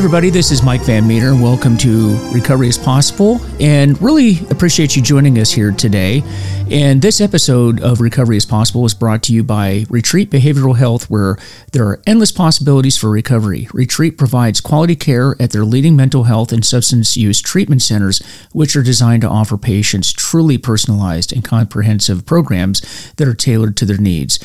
everybody. This is Mike Van Meter. Welcome to Recovery is Possible, and really appreciate you joining us here today. And this episode of Recovery is Possible is brought to you by Retreat Behavioral Health, where there are endless possibilities for recovery. Retreat provides quality care at their leading mental health and substance use treatment centers, which are designed to offer patients truly personalized and comprehensive programs that are tailored to their needs.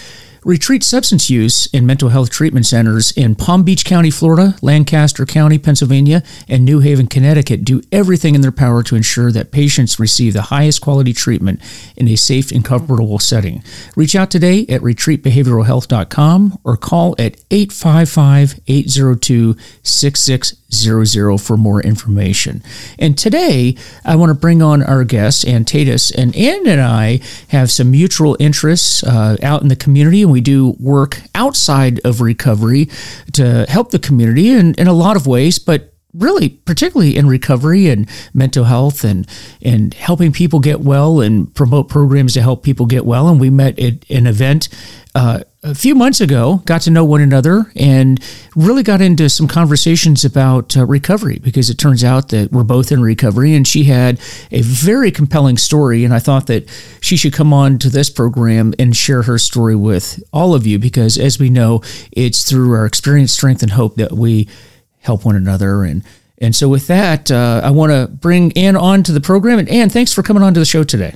Retreat substance use in mental health treatment centers in Palm Beach County, Florida, Lancaster County, Pennsylvania, and New Haven, Connecticut do everything in their power to ensure that patients receive the highest quality treatment in a safe and comfortable setting. Reach out today at retreatbehavioralhealth.com or call at 855 802 6600 for more information. And today, I want to bring on our guest, Anne Taydus. And Anne and I have some mutual interests uh, out in the community, and we do work outside of recovery to help the community in, in a lot of ways, but really particularly in recovery and mental health and and helping people get well and promote programs to help people get well and we met at an event uh, a few months ago, got to know one another and really got into some conversations about uh, recovery because it turns out that we're both in recovery. And she had a very compelling story. And I thought that she should come on to this program and share her story with all of you because, as we know, it's through our experience, strength, and hope that we help one another. And and so, with that, uh, I want to bring Anne on to the program. And Anne, thanks for coming on to the show today.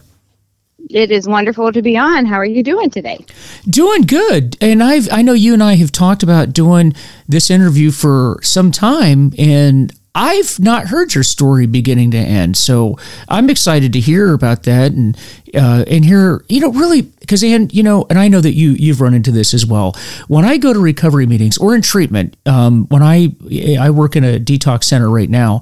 It is wonderful to be on. How are you doing today? Doing good. And I've I know you and I have talked about doing this interview for some time and I've not heard your story beginning to end, so I'm excited to hear about that and uh, and hear you know really because and you know and I know that you you've run into this as well. When I go to recovery meetings or in treatment, um, when I I work in a detox center right now,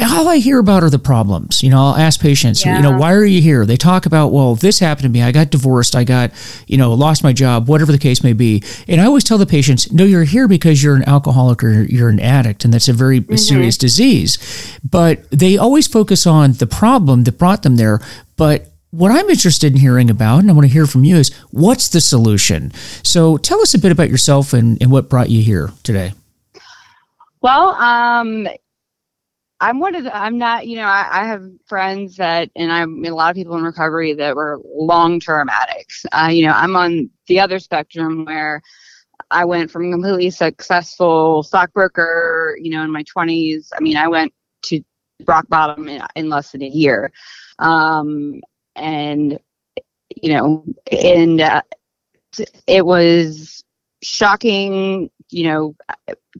all I hear about are the problems. You know, I'll ask patients, yeah. you know, why are you here? They talk about, well, this happened to me. I got divorced. I got, you know, lost my job, whatever the case may be. And I always tell the patients, no, you're here because you're an alcoholic or you're an addict, and that's a very mm-hmm. serious disease. But they always focus on the problem that brought them there. But what I'm interested in hearing about, and I want to hear from you, is what's the solution? So tell us a bit about yourself and, and what brought you here today. Well, um, I'm one of the, I'm not, you know, I, I have friends that, and I'm a lot of people in recovery that were long term addicts. Uh, you know, I'm on the other spectrum where I went from completely successful stockbroker, you know, in my 20s. I mean, I went to rock bottom in, in less than a year. Um, and, you know, and uh, it was shocking, you know,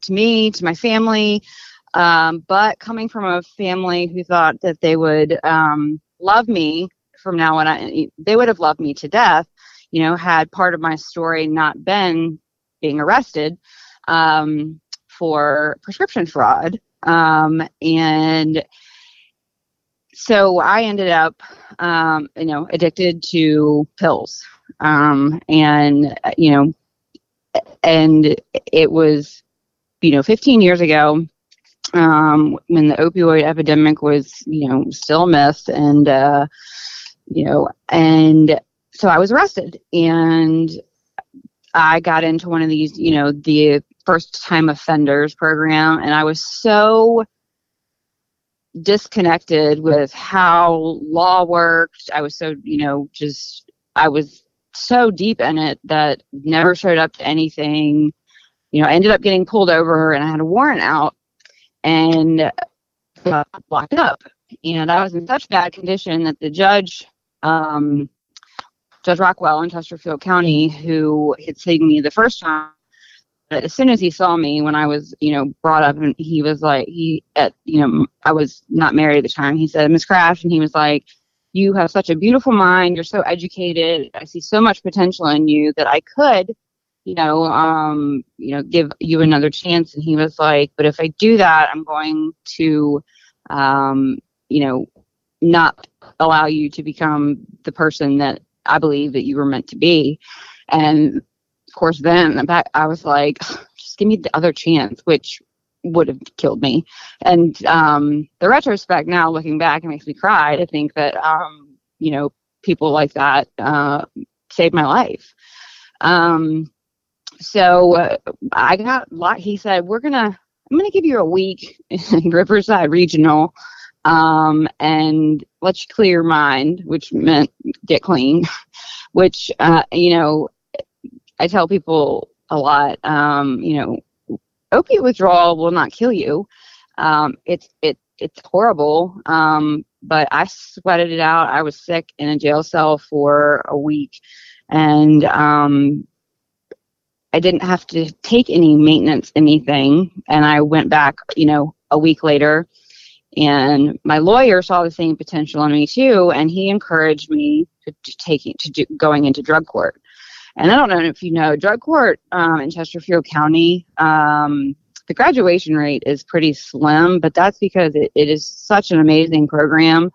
to me, to my family. Um, but coming from a family who thought that they would um, love me from now on, I, they would have loved me to death. You know, had part of my story not been being arrested um, for prescription fraud, um, and so I ended up, um, you know, addicted to pills, um, and you know, and it was, you know, 15 years ago um, when the opioid epidemic was, you know, still a myth, and uh, you know, and so I was arrested, and I got into one of these, you know, the first time offenders program, and I was so disconnected with how law worked. I was so, you know, just I was so deep in it that never showed up to anything. You know, I ended up getting pulled over and I had a warrant out and got locked up. And I was in such bad condition that the judge, um, Judge Rockwell in Chesterfield County, who had seen me the first time, as soon as he saw me when I was, you know, brought up, and he was like, he, at, you know, I was not married at the time. He said, Miss Craft, and he was like, you have such a beautiful mind. You're so educated. I see so much potential in you that I could you know, um, you know, give you another chance. And he was like, but if I do that, I'm going to, um, you know, not allow you to become the person that I believe that you were meant to be. And of course, then back, I was like, just give me the other chance, which would have killed me. And um, the retrospect now, looking back, it makes me cry to think that, um, you know, people like that uh, saved my life. Um, so uh, I got lot. He said, "We're gonna I'm to give you a week in Riverside Regional um, and let you clear your mind, which meant get clean, which, uh, you know, I tell people a lot, um, you know, opiate withdrawal will not kill you. Um, it's, it, it's horrible. Um, but I sweated it out. I was sick in a jail cell for a week and, um, I didn't have to take any maintenance anything. And I went back, you know, a week later and my lawyer saw the same potential in me too. And he encouraged me to, to taking, to do, going into drug court. And I don't know if you know, drug court um, in Chesterfield County, um, the graduation rate is pretty slim, but that's because it, it is such an amazing program.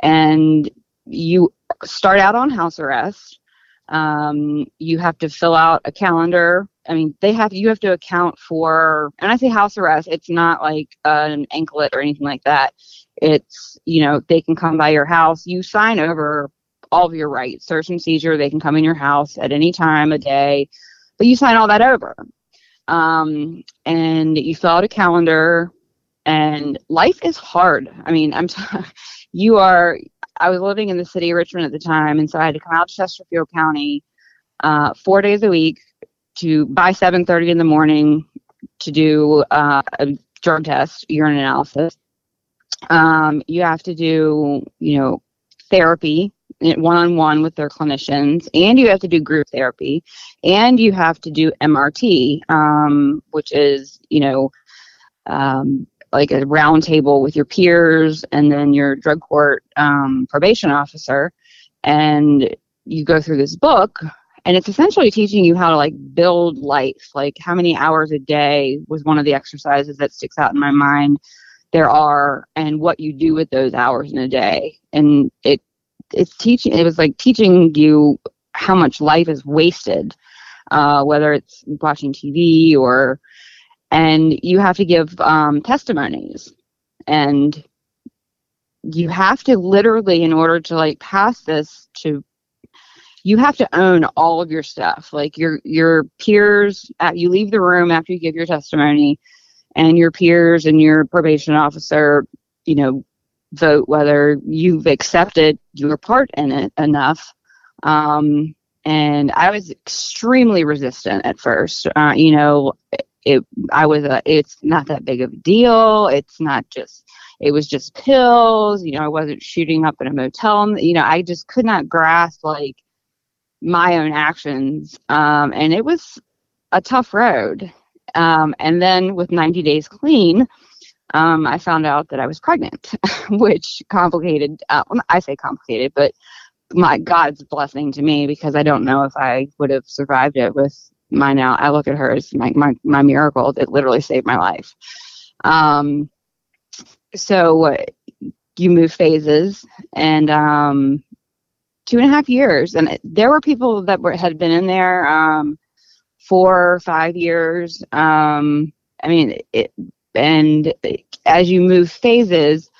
And you start out on house arrest um, you have to fill out a calendar. I mean, they have you have to account for, and I say house arrest. It's not like an anklet or anything like that. It's you know they can come by your house. You sign over all of your rights, search and seizure. They can come in your house at any time of day, but you sign all that over. Um, and you fill out a calendar. And life is hard. I mean, I'm t- you are I was living in the city of Richmond at the time, and so I had to come out to Chesterfield County uh, four days a week to by 7:30 in the morning to do uh, a drug test, urine analysis. Um, you have to do, you know, therapy one-on-one with their clinicians, and you have to do group therapy, and you have to do MRT, um, which is, you know, um, like a round table with your peers and then your drug court um, probation officer. And you go through this book and it's essentially teaching you how to like build life. Like how many hours a day was one of the exercises that sticks out in my mind? There are and what you do with those hours in a day. And it it's teaching it was like teaching you how much life is wasted uh, whether it's watching tv or and you have to give um, testimonies. And you have to literally in order to like pass this to you have to own all of your stuff. Like your your peers at, you leave the room after you give your testimony and your peers and your probation officer you know vote whether you've accepted your part in it enough. Um, and i was extremely resistant at first. Uh, you know it I was a it's not that big of a deal. It's not just it was just pills, you know, I wasn't shooting up in a motel. You know, I just could not grasp like my own actions. Um, and it was a tough road. Um, and then with 90 days clean, um, I found out that I was pregnant, which complicated, uh, I say complicated, but my God's blessing to me because I don't know if I would have survived it with my now I look at her as my my, my miracle that literally saved my life. Um, so uh, you move phases and um, two and a half years, and there were people that were had been in there um, four or five years. Um, I mean, it, and as you move phases,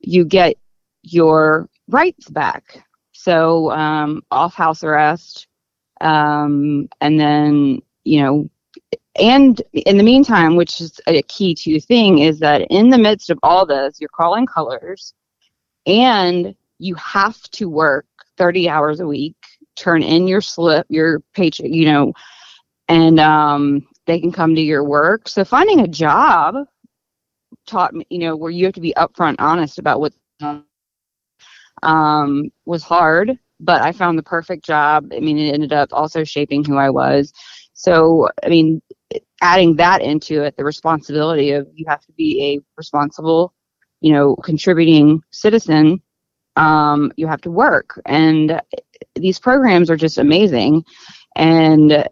you get your rights back. So um, off house arrest, um, and then, you know, and in the meantime, which is a key to thing, is that in the midst of all this, you're calling colors and you have to work 30 hours a week, turn in your slip, your paycheck, you know, and um, they can come to your work. So finding a job taught me, you know, where you have to be upfront honest about what um, was hard but I found the perfect job. I mean, it ended up also shaping who I was. So, I mean, adding that into it, the responsibility of you have to be a responsible, you know, contributing citizen. Um, you have to work, and these programs are just amazing. And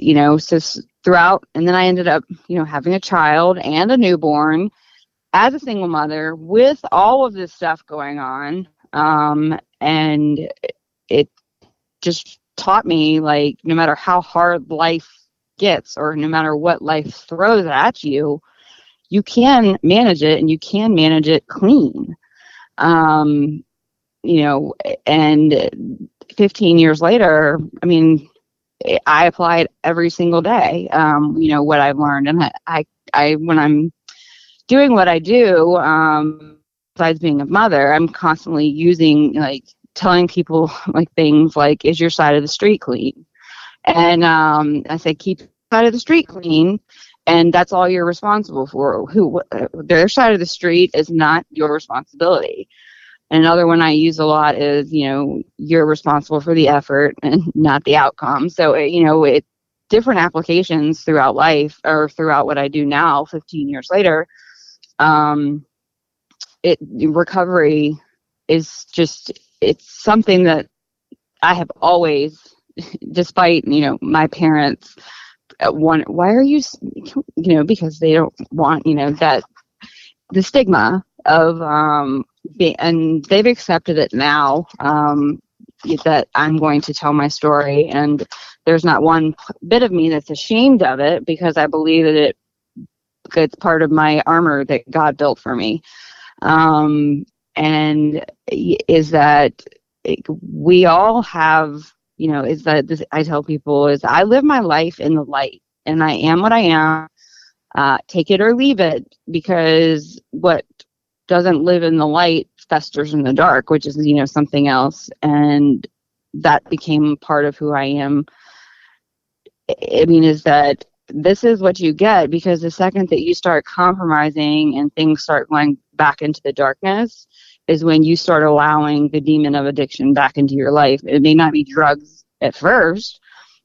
you know, so throughout, and then I ended up, you know, having a child and a newborn as a single mother with all of this stuff going on. Um, and just taught me like no matter how hard life gets or no matter what life throws at you you can manage it and you can manage it clean. Um you know and 15 years later i mean i applied every single day um you know what i've learned. And i i, I when I'm doing what I do, um, besides being a mother, I'm constantly using like telling people like things like, "Is your side of the street clean?" And um, I say, "Keep side of the street clean." And that's all you're responsible for. Who their side of the street is not your responsibility. Another one I use a lot is, you know, you're responsible for the effort and not the outcome. So, it, you know, it different applications throughout life or throughout what I do now, 15 years later. Um, it recovery is just it's something that I have always, despite you know my parents, uh, one why are you you know because they don't want you know that the stigma of um being and they've accepted it now um that I'm going to tell my story and there's not one bit of me that's ashamed of it because I believe that it it's part of my armor that God built for me. Um, and is that we all have you know is that this, i tell people is i live my life in the light and i am what i am uh, take it or leave it because what doesn't live in the light festers in the dark which is you know something else. And that became part of who i am. I mean is that this is what you get because the second that you start compromising and things start going back into the darkness is when you start allowing the demon of addiction back into your life. It may not be drugs at first,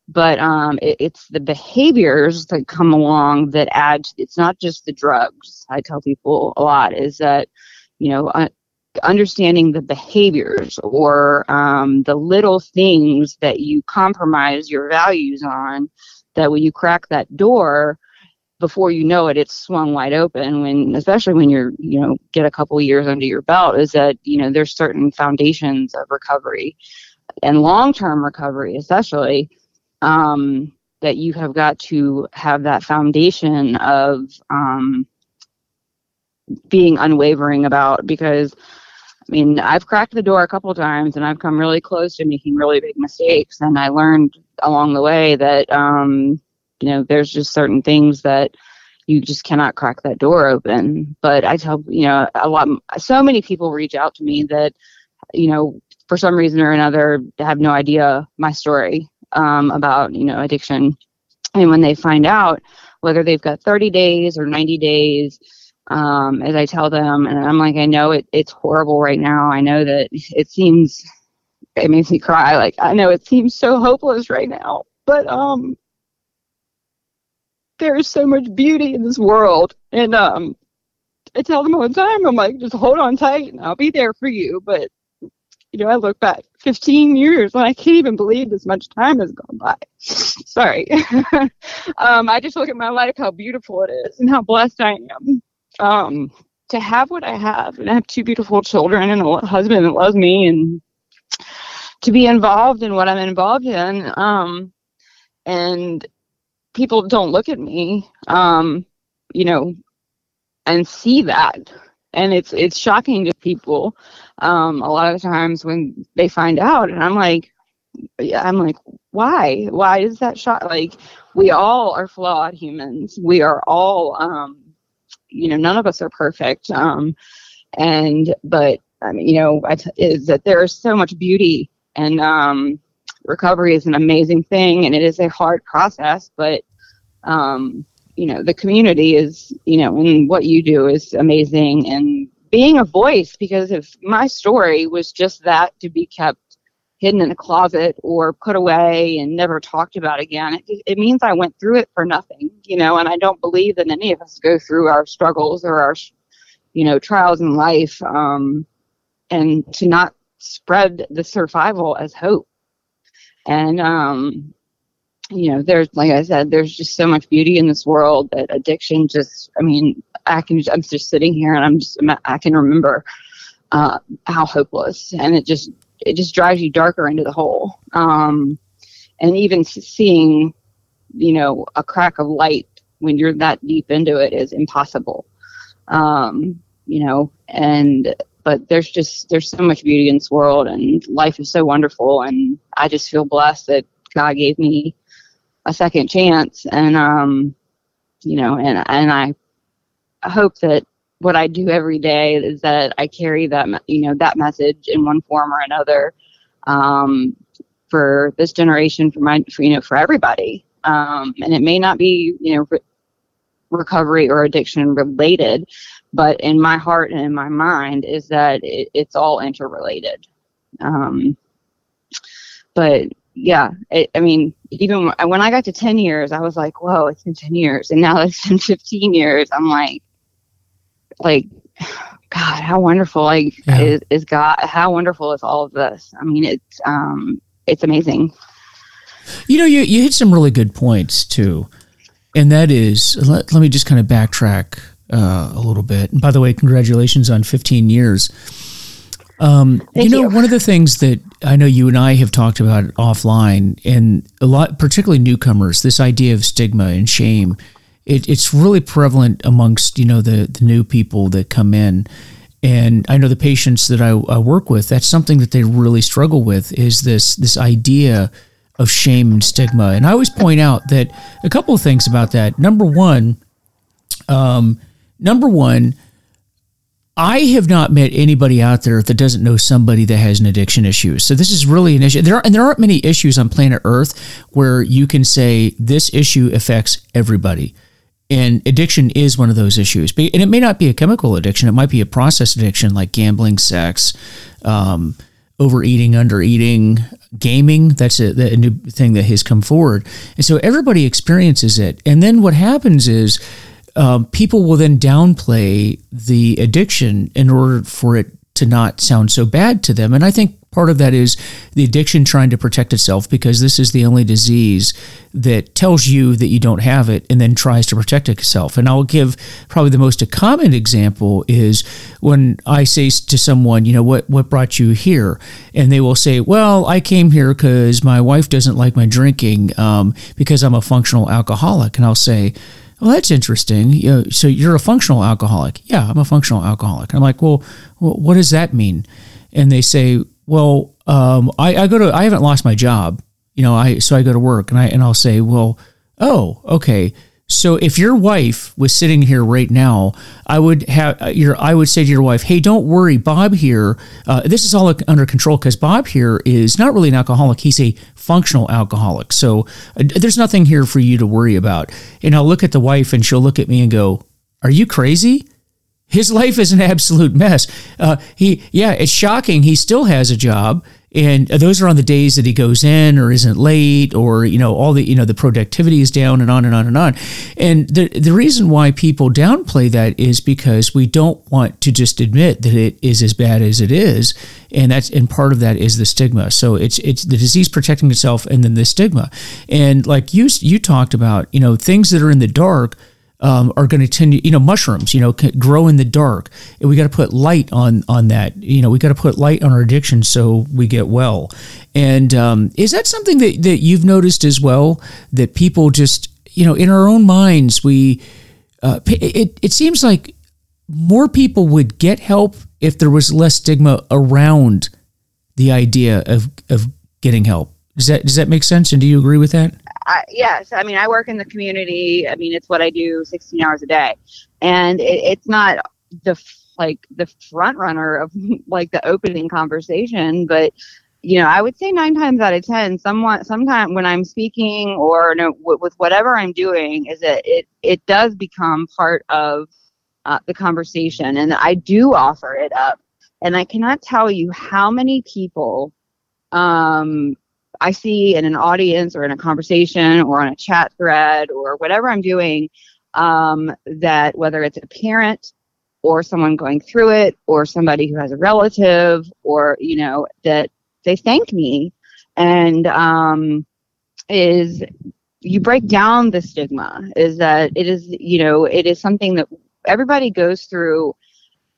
but um, it, it's the behaviors that come along that add. To, it's not just the drugs. I tell people a lot is that you know. Uh, understanding the behaviors or um, the little things that you compromise your values on that when you crack that door before you know it it's swung wide open when especially when you're you know get a couple years under your belt is that you know there's certain foundations of recovery and long-term recovery especially um, that you have got to have that foundation of um, being unwavering about because I mean, I've cracked the door a couple times and I've come really close to making really big mistakes. And I learned along the way that, um, you know, there's just certain things that you just cannot crack that door open. But I tell, you know, a lot, so many people reach out to me that, you know, for some reason or another, have no idea my story um, about, you know, addiction. And when they find out, whether they've got 30 days or 90 days, um, as I tell them, and I'm like, I know it, it's horrible right now. I know that it seems, it makes me cry. Like, I know it seems so hopeless right now, but, um, there is so much beauty in this world. And, um, I tell them all the time, I'm like, just hold on tight and I'll be there for you. But, you know, I look back 15 years and I can't even believe this much time has gone by. Sorry. um, I just look at my life, how beautiful it is and how blessed I am um, to have what I have and I have two beautiful children and a husband that loves me and to be involved in what I'm involved in. Um, and people don't look at me, um, you know, and see that. And it's it's shocking to people um, a lot of times when they find out, and I'm like, I'm like, why? Why is that shot? Like, we all are flawed humans. We are all um, you know none of us are perfect um, and but I mean, you know is that there is so much beauty and um, recovery is an amazing thing and it is a hard process but um, you know the community is you know and what you do is amazing and being a voice because if my story was just that to be kept hidden in a closet or put away and never talked about again, it, it means I went through it for nothing, you know, and I don't believe that any of us go through our struggles or our, you know, trials in life. Um, and to not spread the survival as hope. And, um, you know, there's, like I said, there's just so much beauty in this world that addiction just, I mean, I can, I'm just sitting here and I'm just, I can remember, uh, how hopeless and it just it just drives you darker into the hole. Um, and even seeing, you know, a crack of light when you're that deep into it is impossible. Um, you know, and but there's just there's so much beauty in this world, and life is so wonderful, and I just feel blessed that God gave me a second chance, and um, you know, and and I hope that what I do every day is that I carry that you know that message in one form or another um, for this generation, for my, for, you know, for everybody. Um, and it may not be you know re- recovery or addiction related, but in my heart and in my mind is that it, it's all interrelated. Um, but yeah, it, I mean, even when I got to 10 years, I was like, whoa, it's been 10 years. And now it's been 15 years. I'm like, like, God, how wonderful, like, yeah. is, is God, how wonderful is all of this? I mean, it's, um, it's amazing. You know, you, you hit some really good points too. And that is, let, let me just kind of backtrack uh, a little bit. And by the way, congratulations on 15 years. Um, you know, you. one of the things that I know you and I have talked about offline, and a lot, particularly newcomers, this idea of stigma and shame, it, it's really prevalent amongst you know the the new people that come in. And I know the patients that I, I work with, that's something that they really struggle with is this this idea of shame and stigma. And I always point out that a couple of things about that. Number one, um, number one, I have not met anybody out there that doesn't know somebody that has an addiction issue. So this is really an issue. There are, and there aren't many issues on planet Earth where you can say this issue affects everybody. And addiction is one of those issues. And it may not be a chemical addiction. It might be a process addiction like gambling, sex, um, overeating, undereating, gaming. That's a, a new thing that has come forward. And so everybody experiences it. And then what happens is um, people will then downplay the addiction in order for it to not sound so bad to them. And I think part of that is the addiction trying to protect itself because this is the only disease that tells you that you don't have it and then tries to protect itself. And I'll give probably the most common example is when I say to someone, you know, what what brought you here? And they will say, well, I came here because my wife doesn't like my drinking um, because I'm a functional alcoholic. And I'll say, well, that's interesting. You know, so you're a functional alcoholic. Yeah, I'm a functional alcoholic. I'm like, well, well what does that mean? And they say, well, um, I, I go to, I haven't lost my job. You know, I so I go to work and I and I'll say, well, oh, okay. So if your wife was sitting here right now, I would have uh, your I would say to your wife, "Hey, don't worry, Bob here. Uh, this is all under control because Bob here is not really an alcoholic. He's a functional alcoholic. So uh, there's nothing here for you to worry about." And I'll look at the wife, and she'll look at me and go, "Are you crazy?" His life is an absolute mess. Uh, he, yeah, it's shocking. He still has a job and those are on the days that he goes in or isn't late or you know all the you know the productivity is down and on and on and on. And the the reason why people downplay that is because we don't want to just admit that it is as bad as it is. And that's and part of that is the stigma. So it's it's the disease protecting itself and then the stigma. And like you you talked about you know things that are in the dark um, are going to tend to, you know, mushrooms, you know, grow in the dark. And we got to put light on on that. You know, we got to put light on our addiction so we get well. And um, is that something that, that you've noticed as well? That people just, you know, in our own minds, we, uh, it, it seems like more people would get help if there was less stigma around the idea of, of getting help. Does that, does that make sense? And do you agree with that? I, yes, I mean, I work in the community. I mean, it's what I do 16 hours a day, and it, it's not the like the front runner of like the opening conversation, but you know, I would say nine times out of ten, someone, sometime when I'm speaking or no, w- with whatever I'm doing, is that it it does become part of uh, the conversation, and I do offer it up, and I cannot tell you how many people um, I see in an audience or in a conversation or on a chat thread or whatever I'm doing, um, that whether it's a parent or someone going through it or somebody who has a relative or, you know, that they thank me and um, is you break down the stigma is that it is, you know, it is something that everybody goes through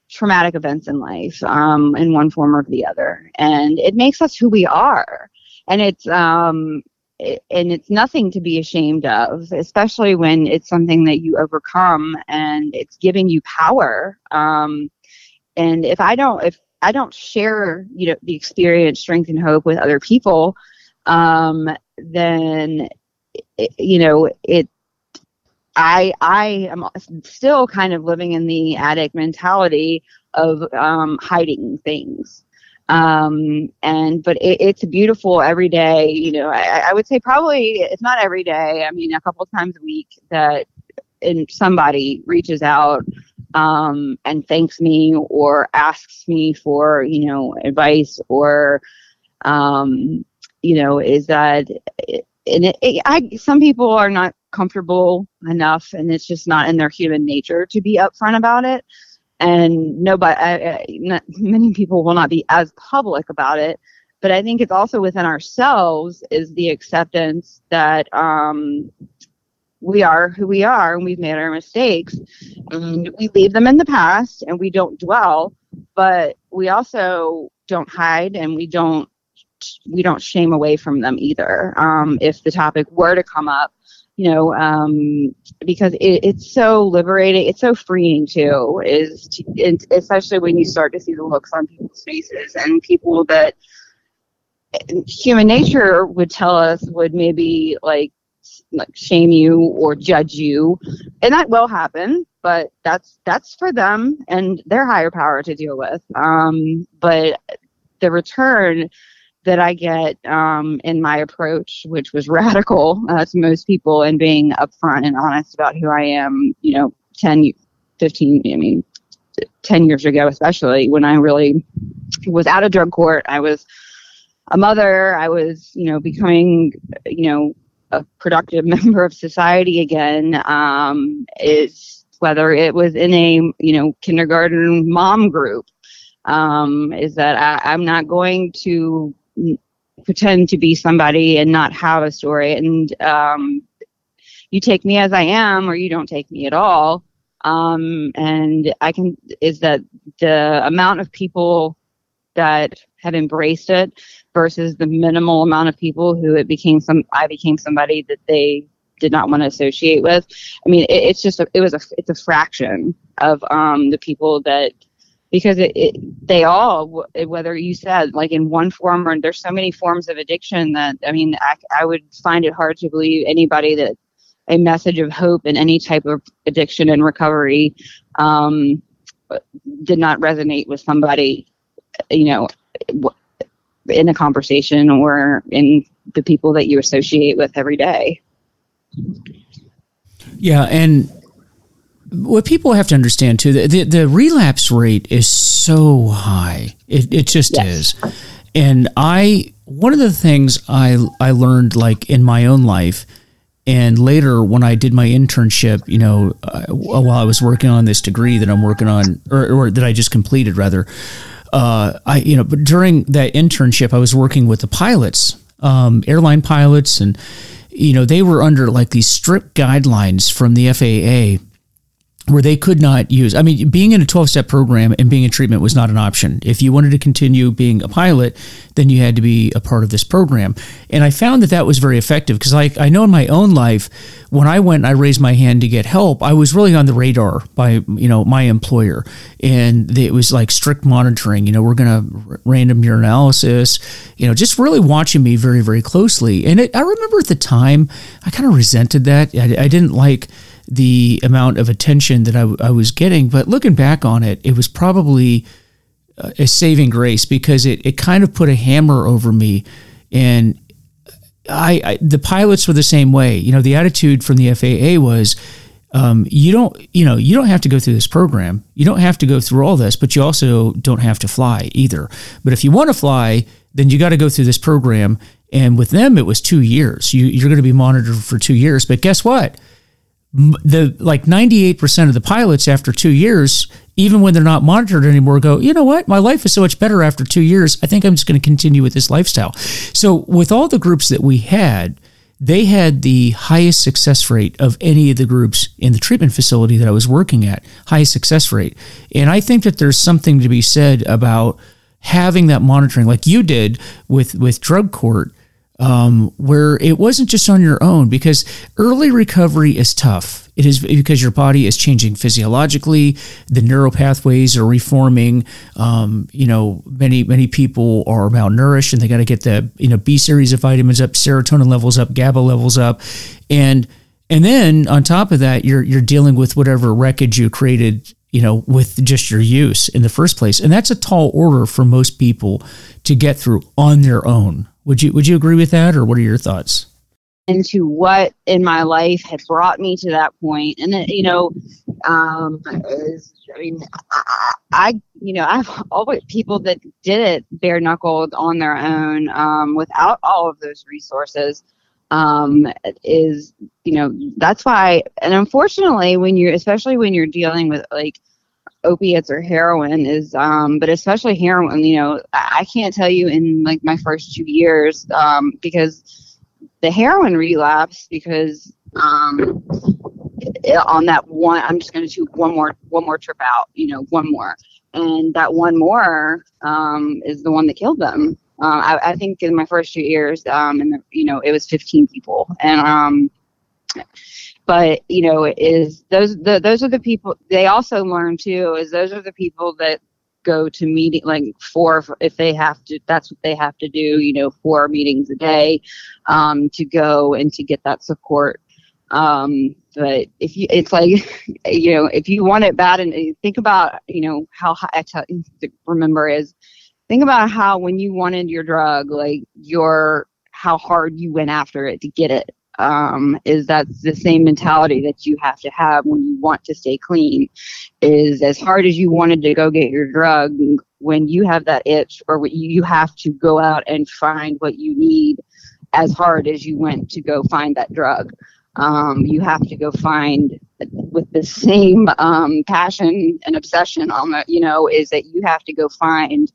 traumatic events in life um, in one form or the other. And it makes us who we are and it's um it, and it's nothing to be ashamed of especially when it's something that you overcome and it's giving you power um and if i don't if i don't share you know the experience strength and hope with other people um then it, you know it I I am still kind of living in the addict mentality of um, hiding things. Um, and but it, it's beautiful every day. You know, I, I would say probably it's not every day. I mean, a couple times a week that and somebody reaches out um, and thanks me or asks me for you know advice or um, you know is that and it, it, I some people are not comfortable enough and it's just not in their human nature to be upfront about it and nobody uh, not, many people will not be as public about it but i think it's also within ourselves is the acceptance that um, we are who we are and we've made our mistakes. And we leave them in the past and we don't dwell but we also don't hide and we don't we don't shame away from them either. Um, if the topic were to come up you know um, because it, it's so liberating it's so freeing too is to, it, especially when you start to see the looks on people's faces and people that human nature would tell us would maybe like like shame you or judge you. And that will happen but that's that's for them and their higher power to deal with. Um, but the return that I get um, in my approach, which was radical uh, to most people, and being upfront and honest about who I am, you know, 10, 15, I mean, 10 years ago, especially when I really was out of drug court. I was a mother. I was, you know, becoming, you know, a productive member of society again. Um, is whether it was in a, you know, kindergarten mom group um, is that I, am not going to pretend to be somebody and not have a story. And um, you take me as i am or you don't take me at all. Um, and i can is that the amount of people that have embraced it versus the minimal amount of people who it became some i became somebody that they did not want to associate with. I mean it, it's just a, it was a it's a fraction of um, the people that because it, it, they all whether you said like in one form or there's so many forms of addiction that i mean I, I would find it hard to believe anybody that a message of hope in any type of addiction and recovery um, did not resonate with somebody you know in a conversation or in the people that you associate with every day. Yeah and what people have to understand too, the, the, the relapse rate is so high. It, it just yes. is. And I, one of the things I, I learned like in my own life and later when I did my internship, you know, uh, while I was working on this degree that I'm working on, or, or that I just completed rather, uh, I, you know, but during that internship, I was working with the pilots, um, airline pilots, and, you know, they were under like these strict guidelines from the FAA where they could not use. I mean, being in a 12 step program and being in treatment was not an option. If you wanted to continue being a pilot, then you had to be a part of this program. And I found that that was very effective because I, I know in my own life, when I went I raised my hand to get help, I was really on the radar by, you know, my employer. And it was like strict monitoring, you know, we're going to random urinalysis, you know, just really watching me very, very closely. And it, I remember at the time, I kind of resented that. I, I didn't like, the amount of attention that I, I was getting. But looking back on it, it was probably uh, a saving grace because it, it kind of put a hammer over me. And I, I the pilots were the same way. You know, the attitude from the FAA was, um, you don't you know you don't have to go through this program you don't have to go through all this but you also don't have to fly either but if you want to fly then you got to go through this program and with them it was two years you, you're going to be monitored for two years but guess what the like 98% of the pilots after two years even when they're not monitored anymore go you know what? My life is so much better after two years. I think i'm just going to continue with this lifestyle. So with all the groups that we had they had the highest success rate of any of the groups in the treatment facility that i was working at highest success rate. And i think that there's something to be said about having that monitoring like you did with with drug court um, where it wasn't just on your own because early recovery is tough. It is because your body is changing physiologically, the neural pathways are reforming. Um, you know, many many people are malnourished and they got to get the you know B series of vitamins up, serotonin levels up, GABA levels up, and And then on top of that, you're you're dealing with whatever wreckage you created, you know, with just your use in the first place. And that's a tall order for most people to get through on their own. Would you would you agree with that or what are your thoughts? into what in my life had brought me to that point and it, you know um is, i mean I, I, you know i've always people that did it bare knuckled on their own um without all of those resources um is you know that's why and unfortunately when you're especially when you're dealing with like opiates or heroin is um but especially heroin you know i can't tell you in like my first two years um because the heroin relapse because um, on that one, I'm just going to do one more one more trip out, you know, one more, and that one more um, is the one that killed them. Uh, I, I, think in my first two years, um, and you know, it was 15 people, and um, but you know, is those the, those are the people. They also learn too is those are the people that go to meeting like four if they have to that's what they have to do you know four meetings a day um, to go and to get that support um, but if you it's like you know if you want it bad and think about you know how i tell remember is think about how when you wanted your drug like your how hard you went after it to get it um, is that the same mentality that you have to have when you want to stay clean is as hard as you wanted to go get your drug when you have that itch or you have to go out and find what you need as hard as you went to go find that drug. Um, you have to go find with the same um, passion and obsession on the you know is that you have to go find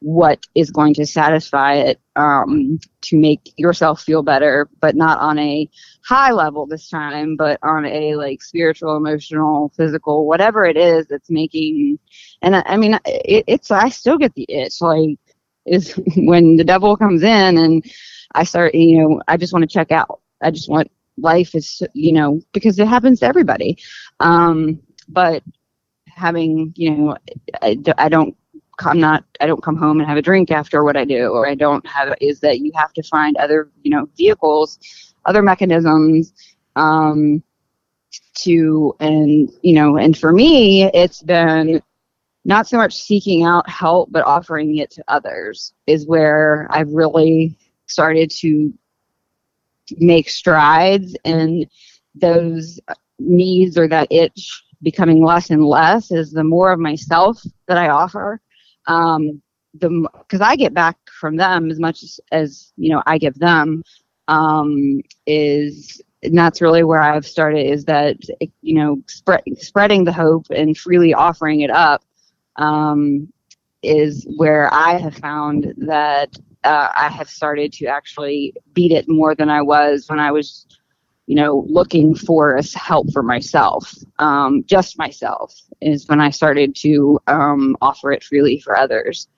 what is going to satisfy it um, to make yourself feel better, but not on a high level this time, but on a like spiritual, emotional, physical, whatever it is that's making. And I, I mean, it, it's I still get the itch like is when the devil comes in and I start, you know, I just want to check out. I just want life is, you know, because it happens to everybody. Um, but having, you know, I, I don't I'm not I don't come home and have a drink after what I do. Or I don't have is that you have to find other you know vehicles other mechanisms um to and you know and for me it's been not so much seeking out help but offering it to others is where I've really started to make strides and those needs or that itch becoming less and less is the more of myself that I offer um, the because I get back from them as much as, as you know I give them um, is and that's really where I've started is that you know spread, spreading the hope and freely offering it up um, is where I have found that uh, I have started to actually beat it more than I was when I was you know, looking for help for myself, um, just myself, is when I started to um, offer it freely for others.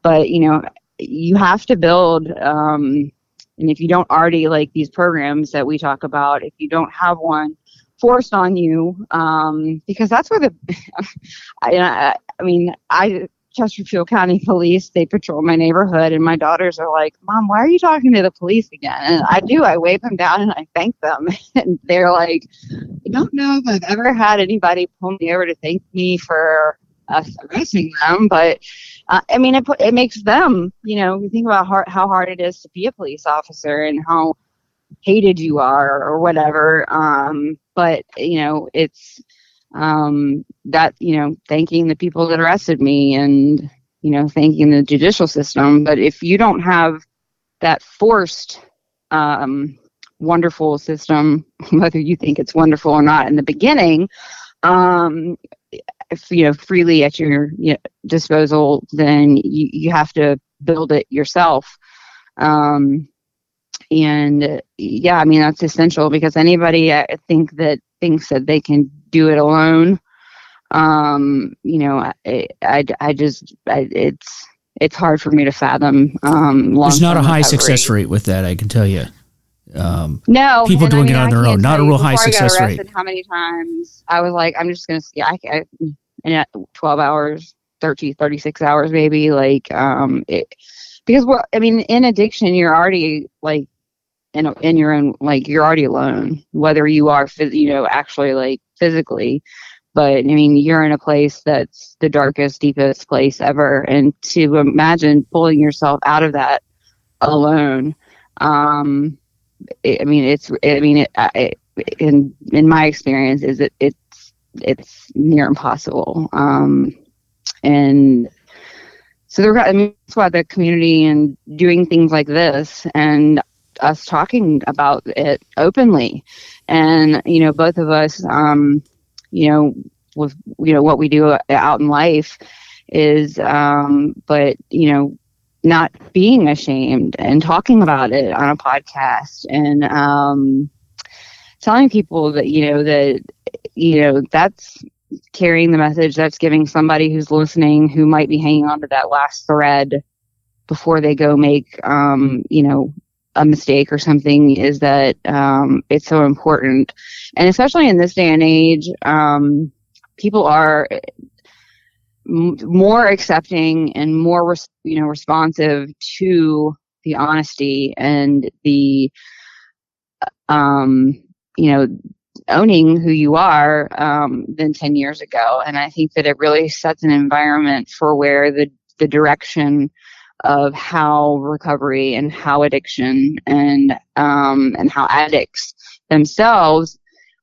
But, you know, you have to build, um, and if you don't already like these programs that we talk about, if you don't have one forced on you, um, because that's where the, I, I mean, I Chesterfield County Police, they patrol my neighborhood, and my daughters are like, Mom, why are you talking to the police again? And I do. I wave them down and I thank them. And they're like, I don't know if I've ever had anybody pull me over to thank me for us arresting them, but uh, I mean, it, it makes them, you know, you think about how, how hard it is to be a police officer and how hated you are or whatever. Um, but, you know, it's, um, that you know thanking the people that arrested me and you know thanking the judicial system. But if you don't have that forced um, wonderful system whether you think it's wonderful or not in the beginning um, if, you know freely at your you know, disposal then you, you have to build it yourself. Um, and yeah i mean that's essential because anybody i think that thinks that they can do it alone. Um, you know, I, I, I just, I, it's, it's hard for me to fathom. Um, There's not a high recovery. success rate with that, I can tell you. Um, no, people doing I mean, it on their own, not a real high success rate. How many times I was like, I'm just gonna, yeah, I, I in 12 hours, 30, 36 hours, maybe like, um, it, because well, I mean, in addiction, you're already like in in your own like you're already alone, whether you are you know actually like physically. But I mean, you're in a place that's the darkest, deepest place ever, and to imagine pulling yourself out of that alone, um, it, I mean, it's I mean, it, it, in in my experience, is it it's it's near impossible. Um, and so there, I mean, that's why the community and doing things like this and us talking about it openly, and you know, both of us, um, you know, with you know what we do out in life is, um, but you know, not being ashamed and talking about it on a podcast and um, telling people that you know that you know that's carrying the message that's giving somebody who's listening who might be hanging on to that last thread before they go make um, you know a mistake or something is that um, it's so important and especially in this day and age um, people are m- more accepting and more res- you know responsive to the honesty and the um you know owning who you are um, than 10 years ago. And I think that it really sets an environment for where the, the direction of how recovery and how addiction and um, and how addicts themselves,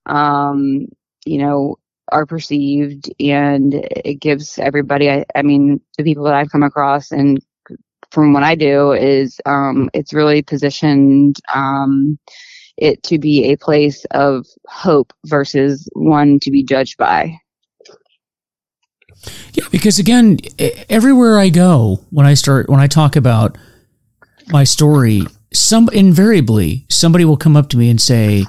um, you know, are perceived, and it gives everybody. I, I, mean, the people that I've come across and from what I do is um, it's really positioned um, it to be a place of hope versus one to be judged by. Yeah, because again, everywhere I go, when I start, when I talk about my story, some invariably somebody will come up to me and say,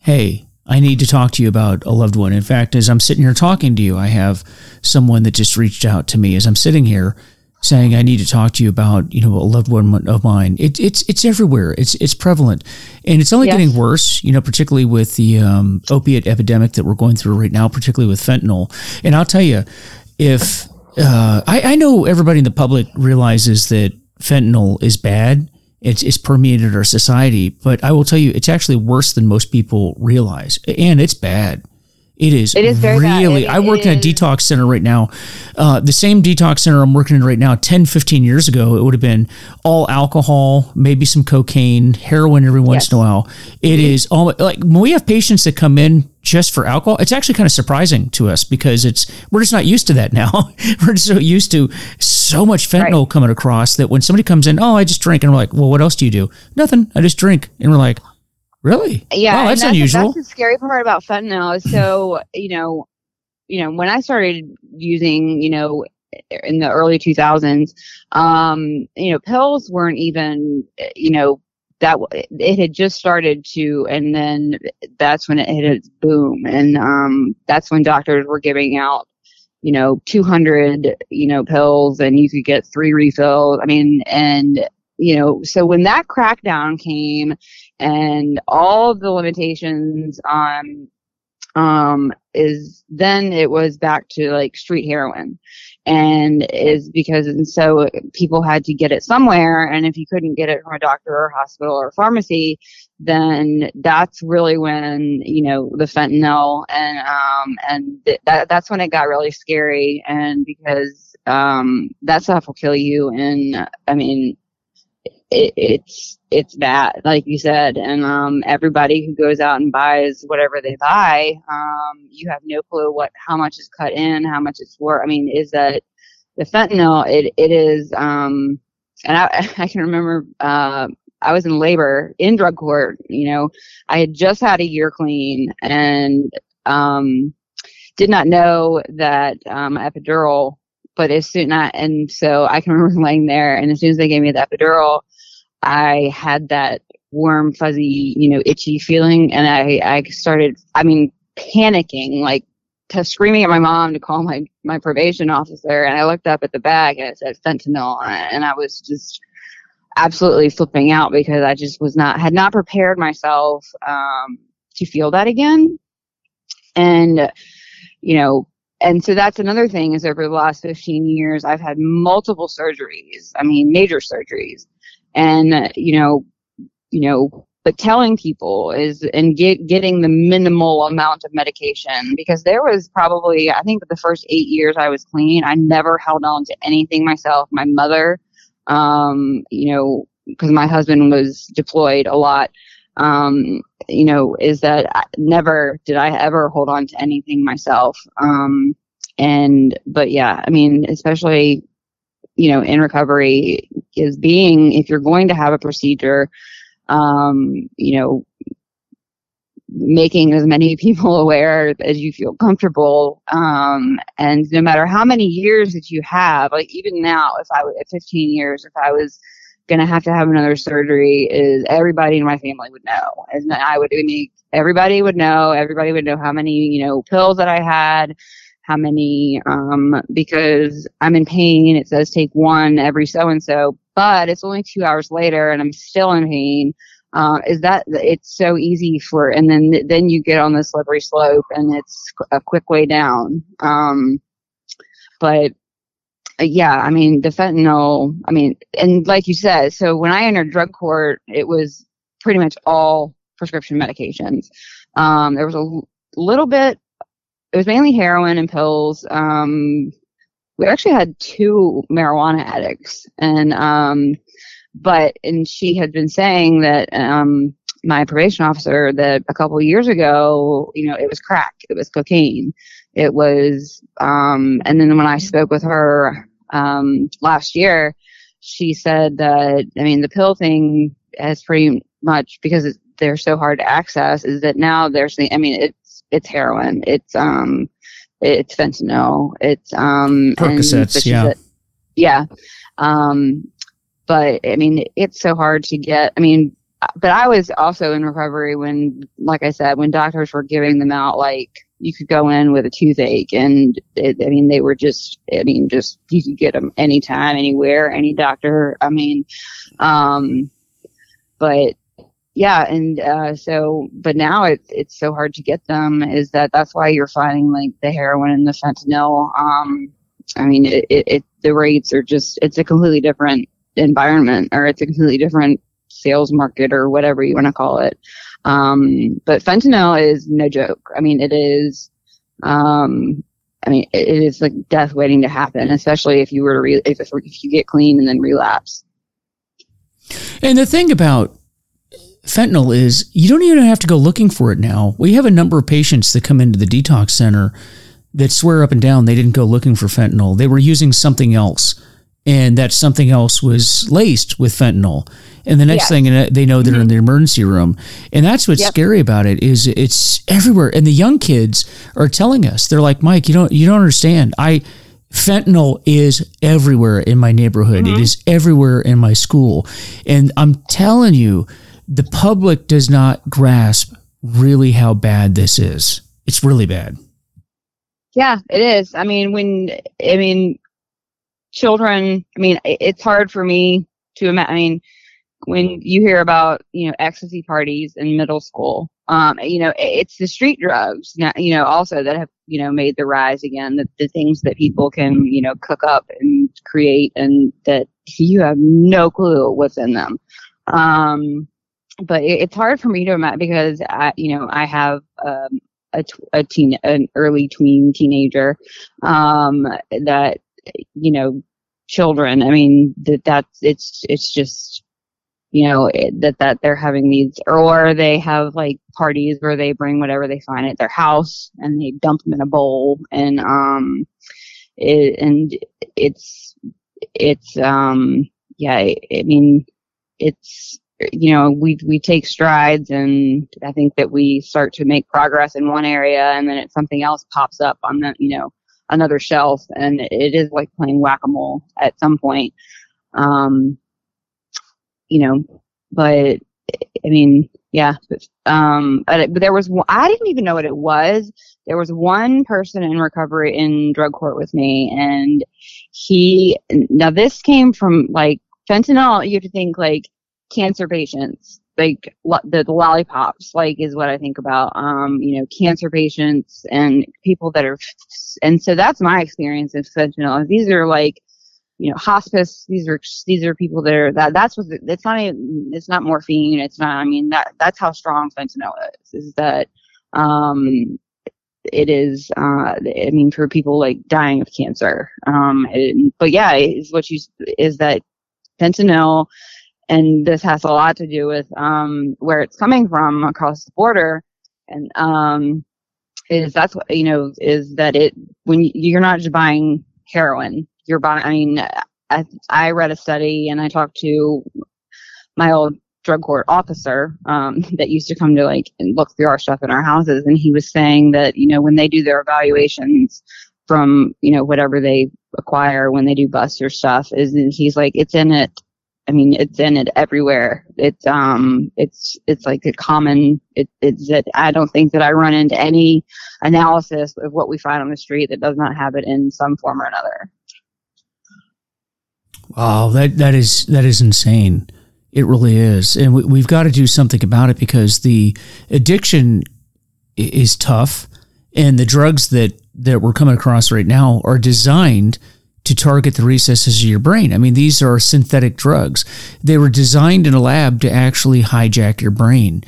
"Hey, I need to talk to you about a loved one." In fact, as I'm sitting here talking to you, I have someone that just reached out to me as I'm sitting here saying, "I need to talk to you about you know a loved one of mine." It, it's it's everywhere. It's it's prevalent, and it's only yes. getting worse. You know, particularly with the um, opiate epidemic that we're going through right now, particularly with fentanyl. And I'll tell you, if uh, I, I know everybody in the public realizes that fentanyl is bad. It's, it's permeated our society, but I will tell you, it's actually worse than most people realize, and it's bad. It is. It is really. I work in a detox center right now. Uh, the same detox center I'm working in right now, 10, 15 years ago, it would have been all alcohol, maybe some cocaine, heroin every once yes. in a while. It mm-hmm. is all like when we have patients that come in just for alcohol, it's actually kind of surprising to us because it's we're just not used to that now. we're just so used to so much fentanyl right. coming across that when somebody comes in, oh, I just drink, and we're like, well, what else do you do? Nothing. I just drink, and we're like Really? Yeah. Wow, that's, that's unusual. That's the scary part about fentanyl. So, you know, you know, when I started using, you know, in the early 2000s, um, you know, pills weren't even, you know, that it had just started to, and then that's when it hit its boom, and um, that's when doctors were giving out, you know, 200, you know, pills, and you could get three refills. I mean, and you know, so when that crackdown came and all of the limitations on um is then it was back to like street heroin. And is because and so people had to get it somewhere. And if you couldn't get it from a doctor or hospital or pharmacy then that's really when you know the fentanyl and um and th- that that's when it got really scary. And because um that stuff will kill you. And i mean it, it's it's bad, like you said, and um, everybody who goes out and buys whatever they buy, um, you have no clue what how much is cut in, how much it's worth. I mean, is that the fentanyl? It it is, um, and I I can remember. Uh, I was in labor in drug court. You know, I had just had a year clean and um, did not know that um, epidural. But as soon as, and so I can remember laying there, and as soon as they gave me the epidural, I had that warm, fuzzy, you know, itchy feeling. And I, I started, I mean, panicking, like to screaming at my mom to call my, my probation officer. And I looked up at the bag and it said fentanyl. And I was just absolutely flipping out because I just was not, had not prepared myself um, to feel that again. And, you know, and so that's another thing is over the last 15 years, I've had multiple surgeries. I mean, major surgeries and you know you know but telling people is and get, getting the minimal amount of medication because there was probably i think the first eight years i was clean i never held on to anything myself. My mother um, you know because my husband was deployed a lot um, you know is that I, never did i ever hold on to anything myself. Um, and but yeah i mean especially you know in recovery is being if you're going to have a procedure um, you know, making as many people aware as you feel comfortable. Um, and no matter how many years that you have, like even now, if I at 15 years, if I was going to have to have another surgery, is everybody in my family would know, and I would make everybody would know. Everybody would know how many you know pills that I had. How many? Um, because I'm in pain. It says take one every so and so, but it's only two hours later and I'm still in pain. Uh, is that it's so easy for, and then then you get on the slippery slope, and it's a quick way down. Um, but yeah, I mean the fentanyl. I mean, and like you said, so when I entered drug court, it was pretty much all prescription medications. Um, there was a little bit. It was mainly heroin and pills. Um, we actually had two marijuana addicts and um but and she had been saying that um my probation officer that a couple years ago you know it was crack it was cocaine it was um and then when i spoke with her um last year she said that i mean the pill thing has pretty much because they're so hard to access is that now there's the i mean it's it's heroin it's um it's fentanyl. It's um Percocets, yeah, yeah. Um, but I mean, it's so hard to get. I mean, but I was also in recovery when, like I said, when doctors were giving them out, like you could go in with a toothache, and it, I mean, they were just, I mean, just you could get them anytime, anywhere, any doctor. I mean, um, but yeah, and uh, so, but now it's it's so hard to get them. Is that that's why you're finding like the heroin and the fentanyl. Um, I mean, it, it, it the rates are just it's a completely different environment, or it's a completely different sales market, or whatever you want to call it. Um, but fentanyl is no joke. I mean, it is. Um, I mean, it, it is like death waiting to happen, especially if you were to re- if if you get clean and then relapse. And the thing about fentanyl is you don't even have to go looking for it now. We have a number of patients that come into the detox center that swear up and down they didn't go looking for fentanyl. They were using something else, and that something else was laced with fentanyl. And the next thing they know, they're mm-hmm. in the emergency room, and that's what's yep. scary about it is it's everywhere. And the young kids are telling us they're like, Mike, you don't you don't understand. I fentanyl is everywhere in my neighborhood. Mm-hmm. It is everywhere in my school, and I'm telling you the public does not grasp really how bad this is. It's really bad. Yeah, it is. I mean, when I mean, children. I mean, it's hard for me to imagine. I mean, when you hear about you know ecstasy parties in middle school, um, you know, it's the street drugs. You know, also that have you know made the rise again. The, the things that people can you know cook up and create, and that you have no clue what's in them. Um, but it, it's hard for me to imagine because I, you know, I have um, a, a teen, an early tween teenager um, that, you know, children. I mean, that that's it's it's just you know it, that that they're having these or they have like parties where they bring whatever they find at their house and they dump them in a bowl and um it, and it's it's um yeah I, I mean it's you know we we take strides and i think that we start to make progress in one area and then it, something else pops up on the you know another shelf and it is like playing whack-a-mole at some point. Um you know but i mean yeah um but, but there was i didn't even know what it was. There was one person in recovery in drug court with me and he now this came from like fentanyl you have to think like cancer patients like the, the lollipops like is what i think about um you know cancer patients and people that are and so that's my experience of fentanyl these are like you know, hospice. These are these are people that are that that's what it's not even it's not morphine. It's not. I mean that that's how strong fentanyl is. Is that um, it is. Uh, I mean, for people like dying of cancer. Um, it, but yeah, is what you is that fentanyl, and this has a lot to do with um where it's coming from across the border, and um, is that's what you know is that it when you're not just buying heroin you're buying. I mean, I, I read a study and I talked to my old drug court officer um, that used to come to like and look through our stuff in our houses, and he was saying that you know when they do their evaluations from you know whatever they acquire when they do busts or stuff, is he's like it's in it. I mean, it's in it everywhere. It's um, it's it's like a common. It, it's that I don't think that I run into any analysis of what we find on the street that does not have it in some form or another. Wow, that that is that is insane. It really is, and we, have got to do something about it because the addiction is tough, and the drugs that that we're coming across right now are designed to target the recesses of your brain. I mean, these are synthetic drugs. They were designed in a lab to actually hijack your brain.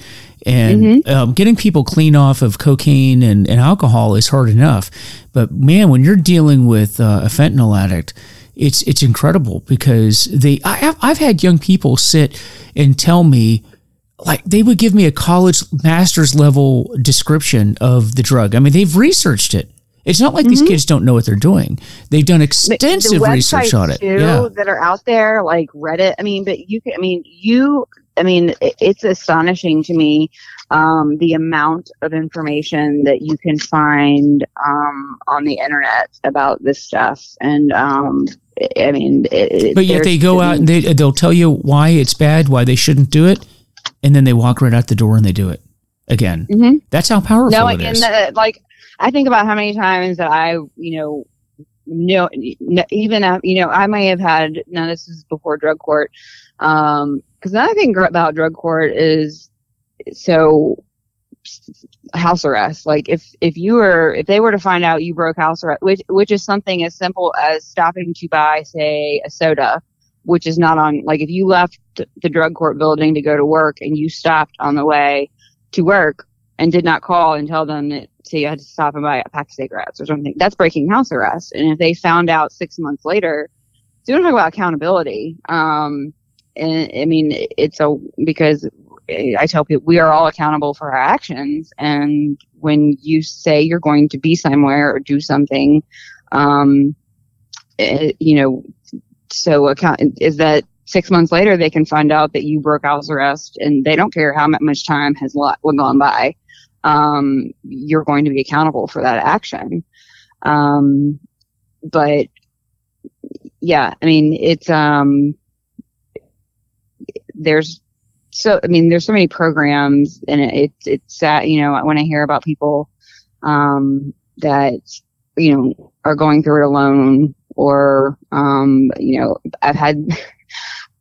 And mm-hmm. um, getting people clean off of cocaine and, and, alcohol is hard enough. But man, when you're dealing with uh, a fentanyl addict, it's it's incredible because they I have, I've had young people sit and tell me like they would give me a college master's level description of the drug. I mean, they've researched it. It's not like mm-hmm. these kids don't know what they're doing. They've done extensive the research on it. Too, yeah. that are out there like Reddit. I mean, but you can. I mean, you. I mean, it's astonishing to me um, the amount of information that you can find um, on the internet about this stuff, and um, I mean, it, but yet they go out and they they'll tell you why it's bad, why they shouldn't do it, and then they walk right out the door and they do it again. Mm-hmm. That's how powerful no, it is. The, like I think about how many times that I, you know, no, even uh, you know, I may have had. Now this is before drug court, because um, another thing about drug court is so house arrest. Like if if you were if they were to find out you broke house arrest, which which is something as simple as stopping to buy say a soda, which is not on like if you left the drug court building to go to work and you stopped on the way to work and did not call and tell them that say you had to stop and buy a pack of cigarettes or something, that's breaking house arrest. And if they found out six months later, so you don't talk about accountability. Um, and I mean, it's a because I tell people we are all accountable for our actions. And when you say you're going to be somewhere or do something, um, it, eh, you know, so account is that six months later they can find out that you broke house arrest and they don't care how much time has gone by. Um, you're going to be accountable for that action. Um, but yeah, I mean, it's, um, there's so I mean, there's so many programs, and it, it's it's sad. You know, when I hear about people um, that you know are going through it alone, or um, you know, I've had.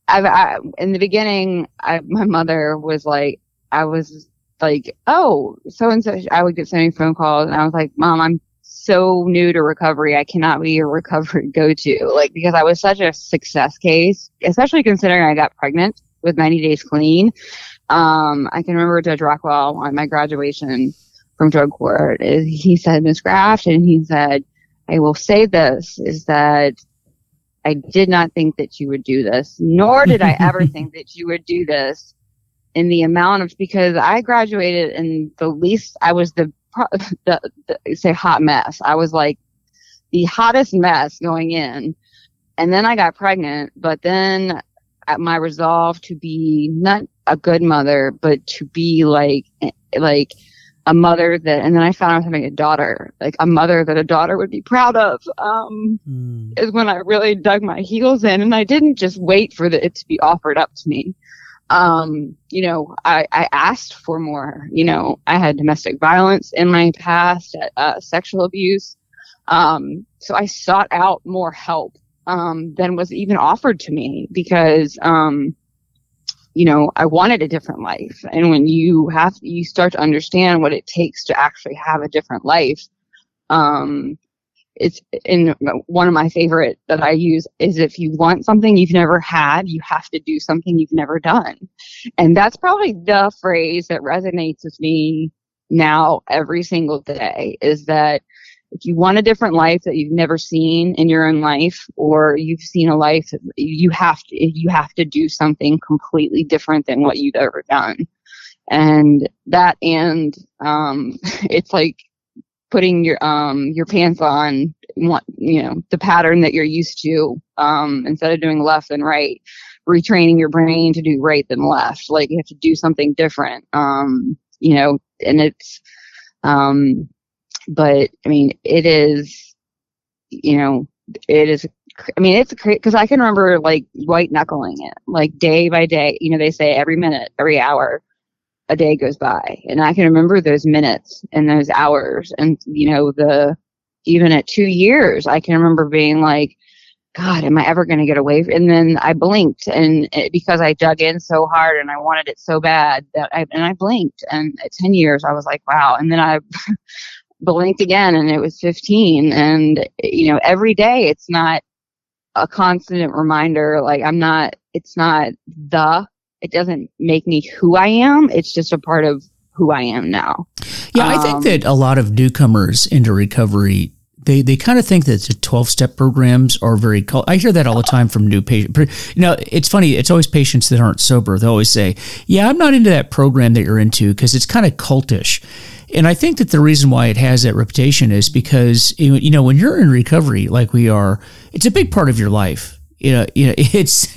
I've I, in the beginning, I, my mother was like, I was like, oh, so and so. I would get so many phone calls, and I was like, Mom, I'm so new to recovery. I cannot be your recovery go to. Like, because I was such a success case, especially considering I got pregnant with 90 Days Clean. Um, I can remember Judge Rockwell on my graduation from drug court. He said, Ms. Graft, and he said, I will say this is that I did not think that you would do this, nor did I ever think that you would do this in the amount of, because I graduated in the least, I was the, the, the say hot mess. I was like the hottest mess going in. And then I got pregnant, but then my resolve to be not a good mother, but to be like, like a mother that, and then I found I was having a daughter, like a mother that a daughter would be proud of, um, mm. is when I really dug my heels in and I didn't just wait for the, it to be offered up to me. Um, you know, I, I asked for more, you know, I had domestic violence in my past, uh, sexual abuse. Um, so I sought out more help um, than was even offered to me because, um, you know, I wanted a different life. And when you have, you start to understand what it takes to actually have a different life, um, it's in one of my favorite that I use is if you want something you've never had, you have to do something you've never done. And that's probably the phrase that resonates with me now every single day is that if you want a different life that you've never seen in your own life or you've seen a life you have to you have to do something completely different than what you've ever done and that and um it's like putting your um your pants on you know the pattern that you're used to um instead of doing left and right retraining your brain to do right than left. Like you have to do something different um you know and it's um but i mean it is you know it is i mean it's great because i can remember like white knuckling it like day by day you know they say every minute every hour a day goes by and i can remember those minutes and those hours and you know the even at two years i can remember being like god am i ever going to get away and then i blinked and it, because i dug in so hard and i wanted it so bad that i and i blinked and at 10 years i was like wow and then i blinked again and it was 15 and you know every day it's not a constant reminder like i'm not it's not the it doesn't make me who I am. It's just a part of who I am now. Yeah, um, I think um, that a lot of newcomers into recovery they they kind of think that the 12 step programs are very cult I hear that all the time from new patients. You know, it's funny, it's always patients that aren't sober. They always say, "Yeah, I'm not into that program that you're into because it's kind of cultish." And I think that the reason why it has that reputation is because you know, when you're in recovery like we are, it's a big part of your life you know, you know, it's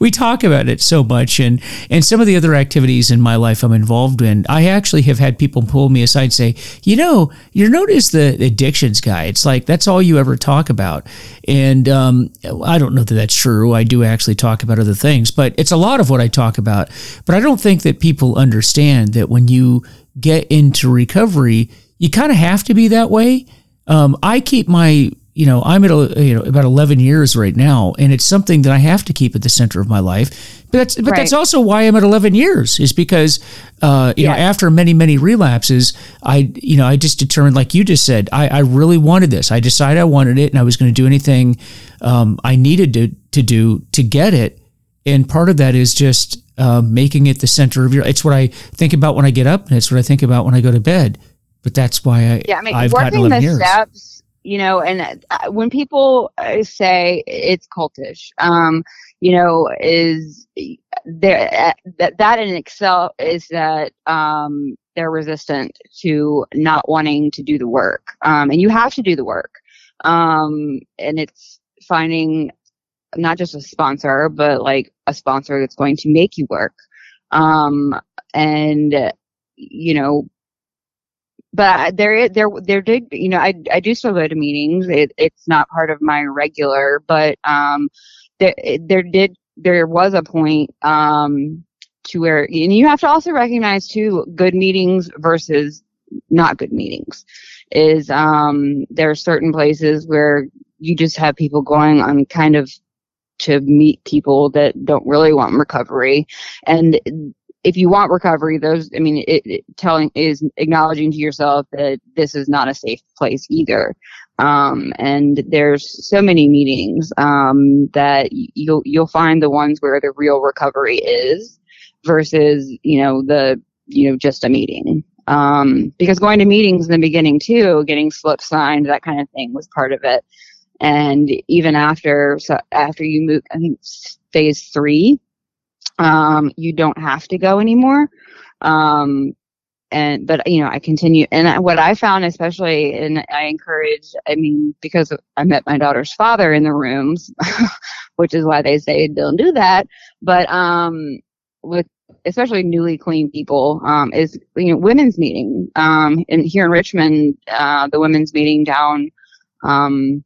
we talk about it so much, and and some of the other activities in my life I'm involved in. I actually have had people pull me aside and say, you know, you're known as the addictions guy. It's like that's all you ever talk about, and um, I don't know that that's true. I do actually talk about other things, but it's a lot of what I talk about. But I don't think that people understand that when you get into recovery, you kind of have to be that way. Um, I keep my you know, I'm at a, you know about 11 years right now, and it's something that I have to keep at the center of my life. But that's but right. that's also why I'm at 11 years is because uh, you yeah. know after many many relapses, I you know I just determined like you just said I, I really wanted this. I decided I wanted it, and I was going to do anything um, I needed to to do to get it. And part of that is just uh, making it the center of your. It's what I think about when I get up, and it's what I think about when I go to bed. But that's why I yeah I mean I've working the years. steps you know, and uh, when people uh, say it's cultish, um, you know, is there uh, that that in itself is that um, they're resistant to not wanting to do the work, um, and you have to do the work, um, and it's finding not just a sponsor, but like a sponsor that's going to make you work, um, and you know but there, there, there did, you know, I, I do still go to meetings. It, it's not part of my regular, but um, there, there did, there was a point um, to where, and you have to also recognize too, good meetings versus not good meetings. Is um, there are certain places where you just have people going on kind of to meet people that don't really want recovery and if you want recovery, those, I mean, it, it, telling is acknowledging to yourself that this is not a safe place either. Um, and there's so many meetings um, that you'll you'll find the ones where the real recovery is versus you know the you know just a meeting. Um, because going to meetings in the beginning too, getting slips signed, that kind of thing was part of it. And even after so after you move, I think phase three, um, you don't have to go anymore. Um, and but you know I continue and what I found especially and I encourage I mean because I met my daughter's father in the rooms which is why they say don't do that but um with especially newly clean people um is you know women's meeting um and here in Richmond uh the women's meeting down um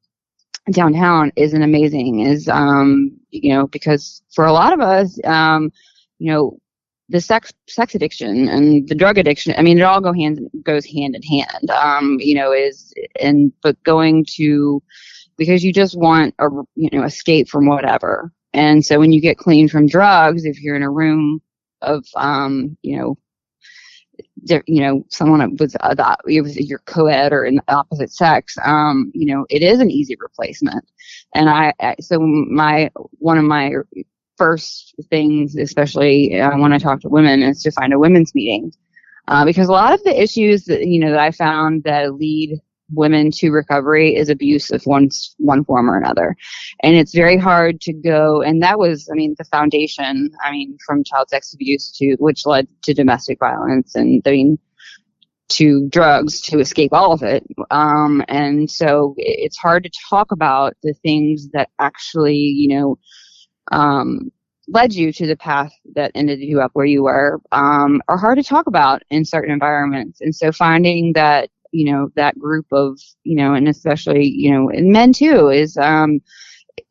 downtown isn't amazing is um you know because for a lot of us um you know the sex sex addiction and the drug addiction i mean it all go hand goes hand in hand um you know is and but going to because you just want a you know escape from whatever. And so when you get clean from drugs if you're in a room of um you know you know, someone was uh, your co-ed or in the opposite sex, um, you know, it is an easy replacement. And I, I so my one of my first things, especially uh, when I talk to women, is to find a women's meeting. Uh, because a lot of the issues that you know that I found that lead women to recovery is abuse of one one form or another, and it's very hard to go. And that was, I mean, the foundation. I mean, from child sex abuse to which led to domestic violence, and I mean, to drugs to escape all of it. Um, and so it's hard to talk about the things that actually, you know, um, led you to the path that ended you up where you were um, are hard to talk about in certain environments. And so finding that, you know, that group of, you know, and especially, you know, and men too is, um,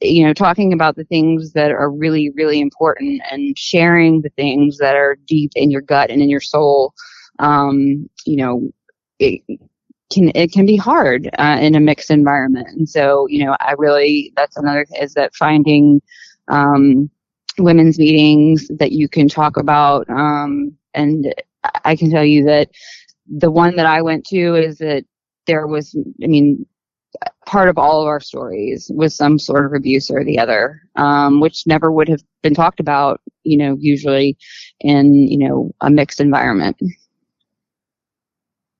you know, talking about the things that are really, really important and sharing the things that are deep in your gut and in your soul. Um, you know, it, can it can be hard uh, in a mixed environment and so you know i really that's another is that finding um, women's meetings that you can talk about. Um, and I can tell you that the one that I went to is that there was, I mean, part of all of our stories was some sort of abuse or the other, um, which never would have been talked about, you know, usually in, you know, a mixed environment.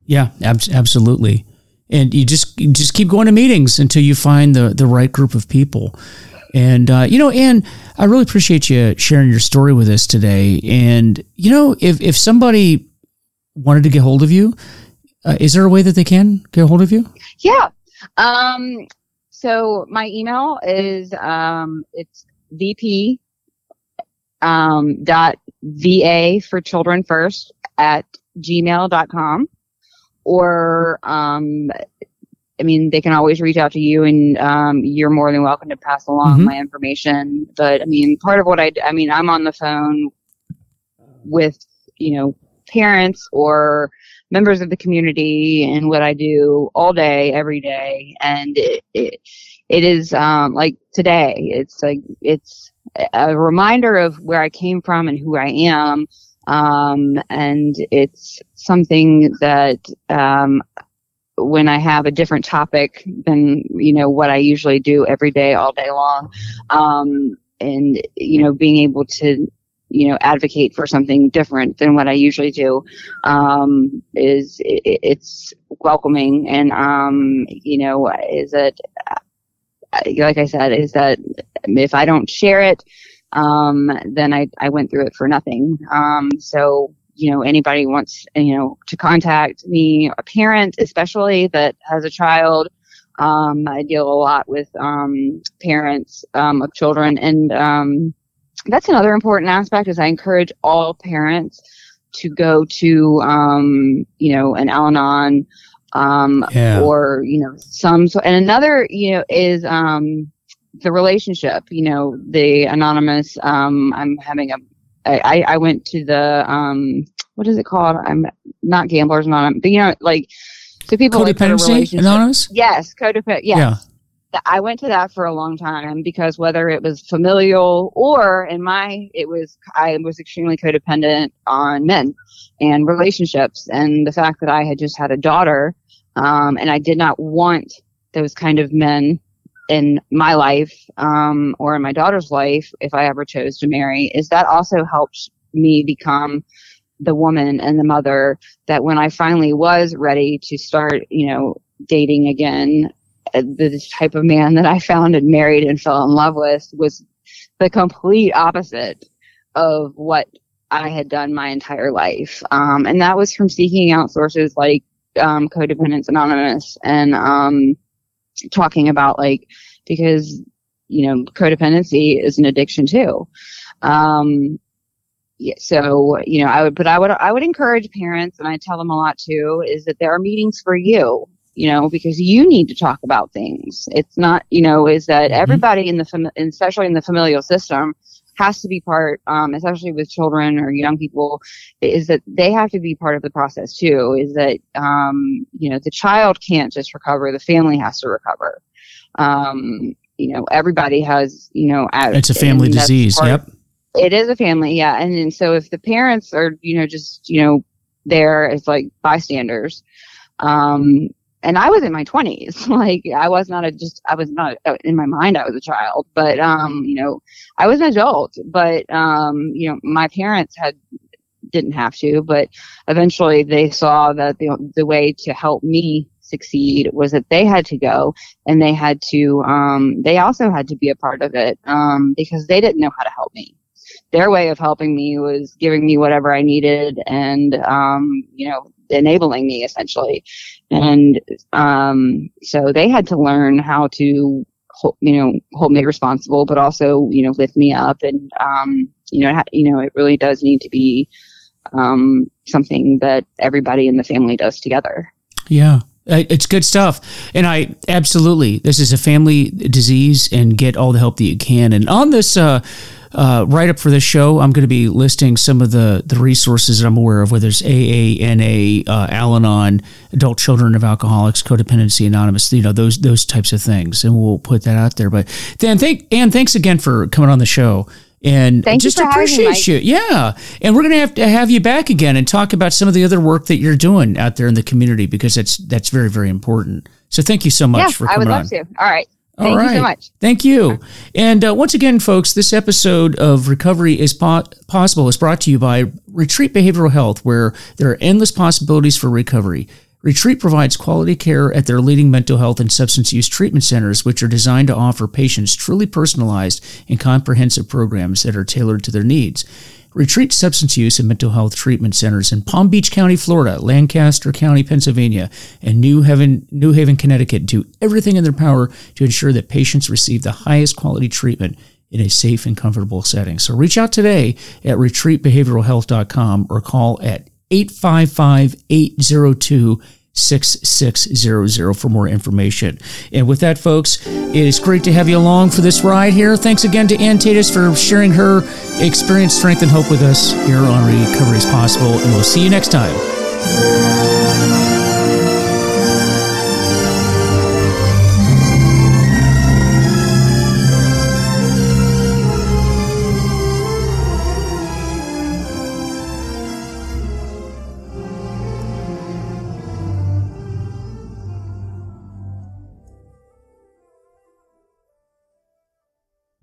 Yeah, ab- absolutely. And you just you just keep going to meetings until you find the the right group of people. And, uh, you know, Anne, I really appreciate you sharing your story with us today. And, you know, if, if somebody wanted to get hold of you, uh, is there a way that they can get hold of you? Yeah. Um, so my email is, um, it's VP, um, dot VA for children first at gmail.com or, um, I mean, they can always reach out to you, and um, you're more than welcome to pass along mm-hmm. my information. But I mean, part of what I, I mean, I'm on the phone with you know parents or members of the community and what I do all day, every day, and it it, it is um, like today. It's like it's a reminder of where I came from and who I am. Um, and it's something that um, when I have a different topic than you know what I usually do every day, all day long, um, and you know being able to you know advocate for something different than what I usually do um, is it, it's welcoming and um, you know is that like I said is that if I don't share it um, then I, I went through it for nothing. Um, so you know anybody wants you know to contact me a parent especially that has a child um, i deal a lot with um, parents um, of children and um, that's another important aspect is i encourage all parents to go to um, you know an al-anon um, yeah. or you know some so and another you know is the relationship you know the anonymous i'm having a I, I went to the um what is it called? I'm not gamblers anonymous, but you know, like so people codependency like anonymous. Yes, codependent. Yes. Yeah. I went to that for a long time because whether it was familial or in my, it was, I was extremely codependent on men and relationships. And the fact that I had just had a daughter, um, and I did not want those kind of men in my life um, or in my daughter's life if I ever chose to marry is that also helped me become the woman and the mother that when I finally was ready to start, you know, dating again, the type of man that I found and married and fell in love with was the complete opposite of what I had done my entire life. Um, and that was from seeking out sources like um, Codependence Anonymous and um, talking about like because you know codependency is an addiction too um yeah, so you know i would but i would i would encourage parents and i tell them a lot too is that there are meetings for you you know because you need to talk about things it's not you know is that mm-hmm. everybody in the fam- especially in the familial system has to be part um, especially with children or young people is that they have to be part of the process too is that um, you know the child can't just recover the family has to recover um, you know, everybody has, you know, it's a family disease. Yep. It is a family, yeah. And, and so if the parents are, you know, just, you know, there as like bystanders. Um, and I was in my 20s. like I was not a just I was not uh, in my mind I was a child, but um, you know, I was an adult, but um, you know, my parents had didn't have to, but eventually they saw that the the way to help me succeed was that they had to go and they had to um they also had to be a part of it um because they didn't know how to help me their way of helping me was giving me whatever I needed and um you know enabling me essentially. And um, so they had to learn how to, you know, hold me responsible, but also, you know, lift me up. And, um, you know, you know, it really does need to be um, something that everybody in the family does together. Yeah. It's good stuff. And I absolutely, this is a family disease and get all the help that you can. And on this, uh, uh, write up for this show, I'm going to be listing some of the, the resources that I'm aware of, whether it's AANA, uh, Al-Anon, Adult Children of Alcoholics, Codependency Anonymous, you know, those those types of things. And we'll put that out there. But Dan, thank, Anne, thanks again for coming on the show. And Thank just you appreciate you. Yeah. And we're going to have to have you back again and talk about some of the other work that you're doing out there in the community because that's that's very, very important. So thank you so much yeah, for coming on. I would love to. All right. Thank All right. you so much. Thank you. And uh, once again, folks, this episode of Recovery is po- Possible is brought to you by Retreat Behavioral Health, where there are endless possibilities for recovery. Retreat provides quality care at their leading mental health and substance use treatment centers, which are designed to offer patients truly personalized and comprehensive programs that are tailored to their needs. Retreat Substance Use and Mental Health Treatment Centers in Palm Beach County, Florida, Lancaster County, Pennsylvania, and New Haven, New Haven, Connecticut do everything in their power to ensure that patients receive the highest quality treatment in a safe and comfortable setting. So reach out today at retreatbehavioralhealth.com or call at 855 802 6600 for more information. And with that, folks, it is great to have you along for this ride here. Thanks again to Anne Taydus for sharing her experience, strength, and hope with us here on Recovery is Possible. And we'll see you next time.